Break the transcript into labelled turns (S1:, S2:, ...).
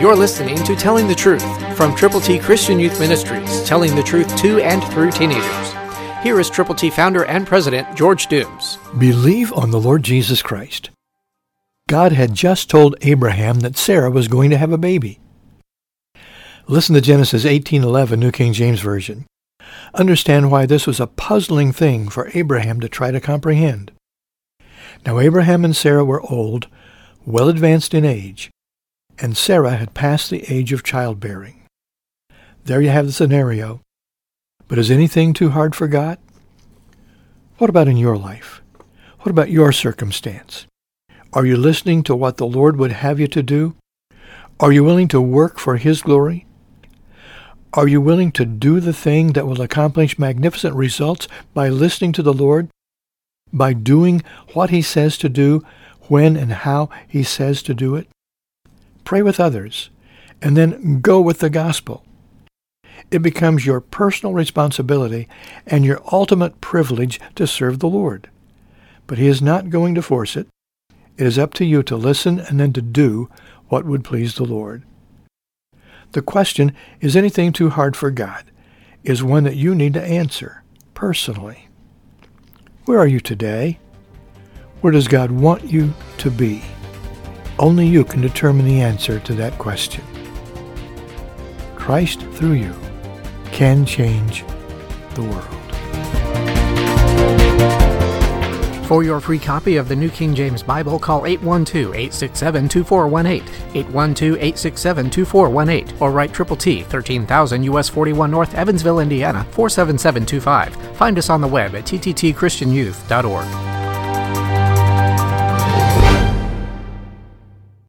S1: You're listening to Telling the Truth from Triple T Christian Youth Ministries, telling the truth to and through teenagers. Here is Triple T founder and president George Dooms.
S2: Believe on the Lord Jesus Christ. God had just told Abraham that Sarah was going to have a baby. Listen to Genesis 18:11 New King James Version. Understand why this was a puzzling thing for Abraham to try to comprehend. Now Abraham and Sarah were old, well advanced in age, and Sarah had passed the age of childbearing. There you have the scenario. But is anything too hard for God? What about in your life? What about your circumstance? Are you listening to what the Lord would have you to do? Are you willing to work for His glory? Are you willing to do the thing that will accomplish magnificent results by listening to the Lord? By doing what He says to do, when and how He says to do it? Pray with others, and then go with the gospel. It becomes your personal responsibility and your ultimate privilege to serve the Lord. But He is not going to force it. It is up to you to listen and then to do what would please the Lord. The question, is anything too hard for God, is one that you need to answer personally. Where are you today? Where does God want you to be? Only you can determine the answer to that question. Christ through you can change the world.
S1: For your free copy of the New King James Bible, call 812-867-2418, 812-867-2418, or write Triple T, 13,000 US 41 North, Evansville, Indiana, 47725. Find us on the web at tttchristianyouth.org.